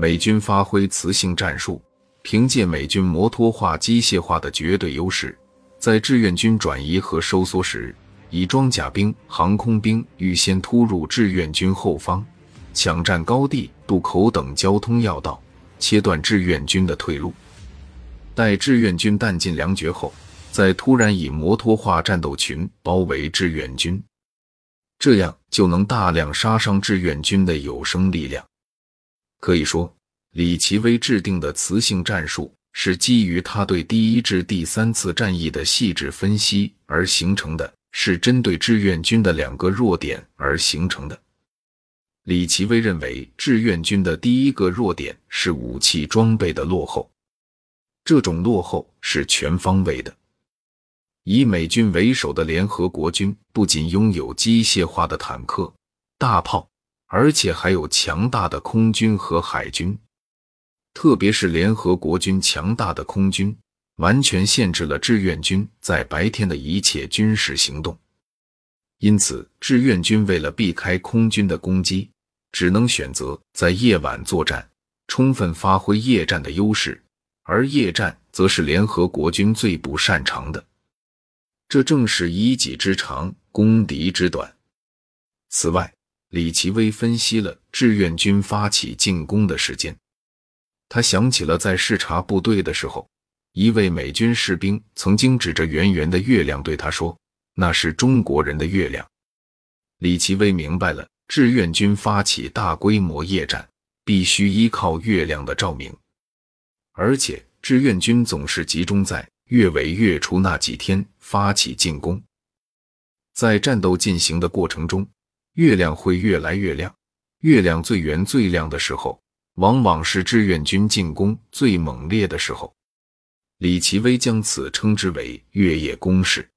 美军发挥磁性战术，凭借美军摩托化、机械化的绝对优势，在志愿军转移和收缩时，以装甲兵、航空兵预先突入志愿军后方，抢占高地、渡口等交通要道，切断志愿军的退路。待志愿军弹尽粮绝后，再突然以摩托化战斗群包围志愿军，这样就能大量杀伤志愿军的有生力量。可以说，李奇微制定的磁性战术是基于他对第一至第三次战役的细致分析而形成的，是针对志愿军的两个弱点而形成的。李奇微认为，志愿军的第一个弱点是武器装备的落后，这种落后是全方位的。以美军为首的联合国军不仅拥有机械化的坦克、大炮。而且还有强大的空军和海军，特别是联合国军强大的空军，完全限制了志愿军在白天的一切军事行动。因此，志愿军为了避开空军的攻击，只能选择在夜晚作战，充分发挥夜战的优势。而夜战则是联合国军最不擅长的，这正是以己之长攻敌之短。此外，李奇微分析了志愿军发起进攻的时间，他想起了在视察部队的时候，一位美军士兵曾经指着圆圆的月亮对他说：“那是中国人的月亮。”李奇微明白了，志愿军发起大规模夜战必须依靠月亮的照明，而且志愿军总是集中在月尾月初那几天发起进攻，在战斗进行的过程中。月亮会越来越亮，月亮最圆最亮的时候，往往是志愿军进攻最猛烈的时候。李奇微将此称之为“月夜攻势”。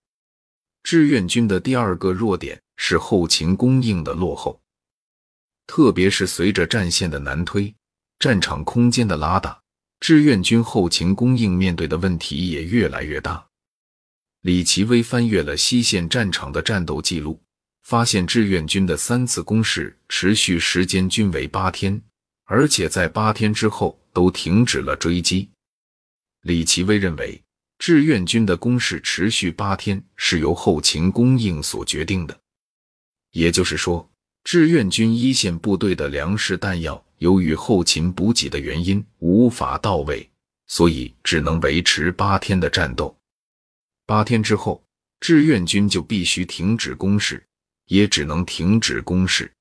志愿军的第二个弱点是后勤供应的落后，特别是随着战线的南推，战场空间的拉大，志愿军后勤供应面对的问题也越来越大。李奇微翻阅了西线战场的战斗记录。发现志愿军的三次攻势持续时间均为八天，而且在八天之后都停止了追击。李奇微认为，志愿军的攻势持续八天是由后勤供应所决定的，也就是说，志愿军一线部队的粮食弹药由于后勤补给的原因无法到位，所以只能维持八天的战斗。八天之后，志愿军就必须停止攻势。也只能停止攻势。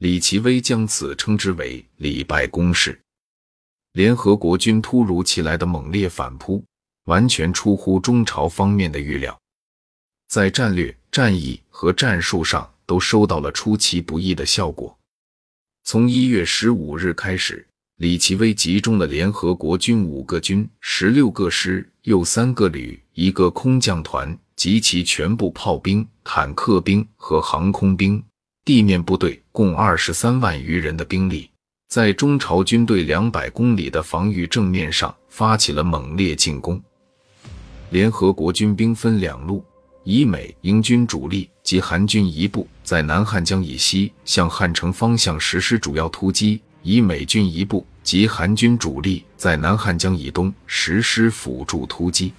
李奇微将此称之为“礼拜攻势”。联合国军突如其来的猛烈反扑，完全出乎中朝方面的预料，在战略、战役和战术上都收到了出其不意的效果。从一月十五日开始，李奇微集中了联合国军五个军、十六个师、又三个旅、一个空降团。及其全部炮兵、坦克兵和航空兵、地面部队共二十三万余人的兵力，在中朝军队两百公里的防御正面上发起了猛烈进攻。联合国军兵分两路，以美英军主力及韩军一部在南汉江以西向汉城方向实施主要突击，以美军一部及韩军主力在南汉江以东实施辅助突击。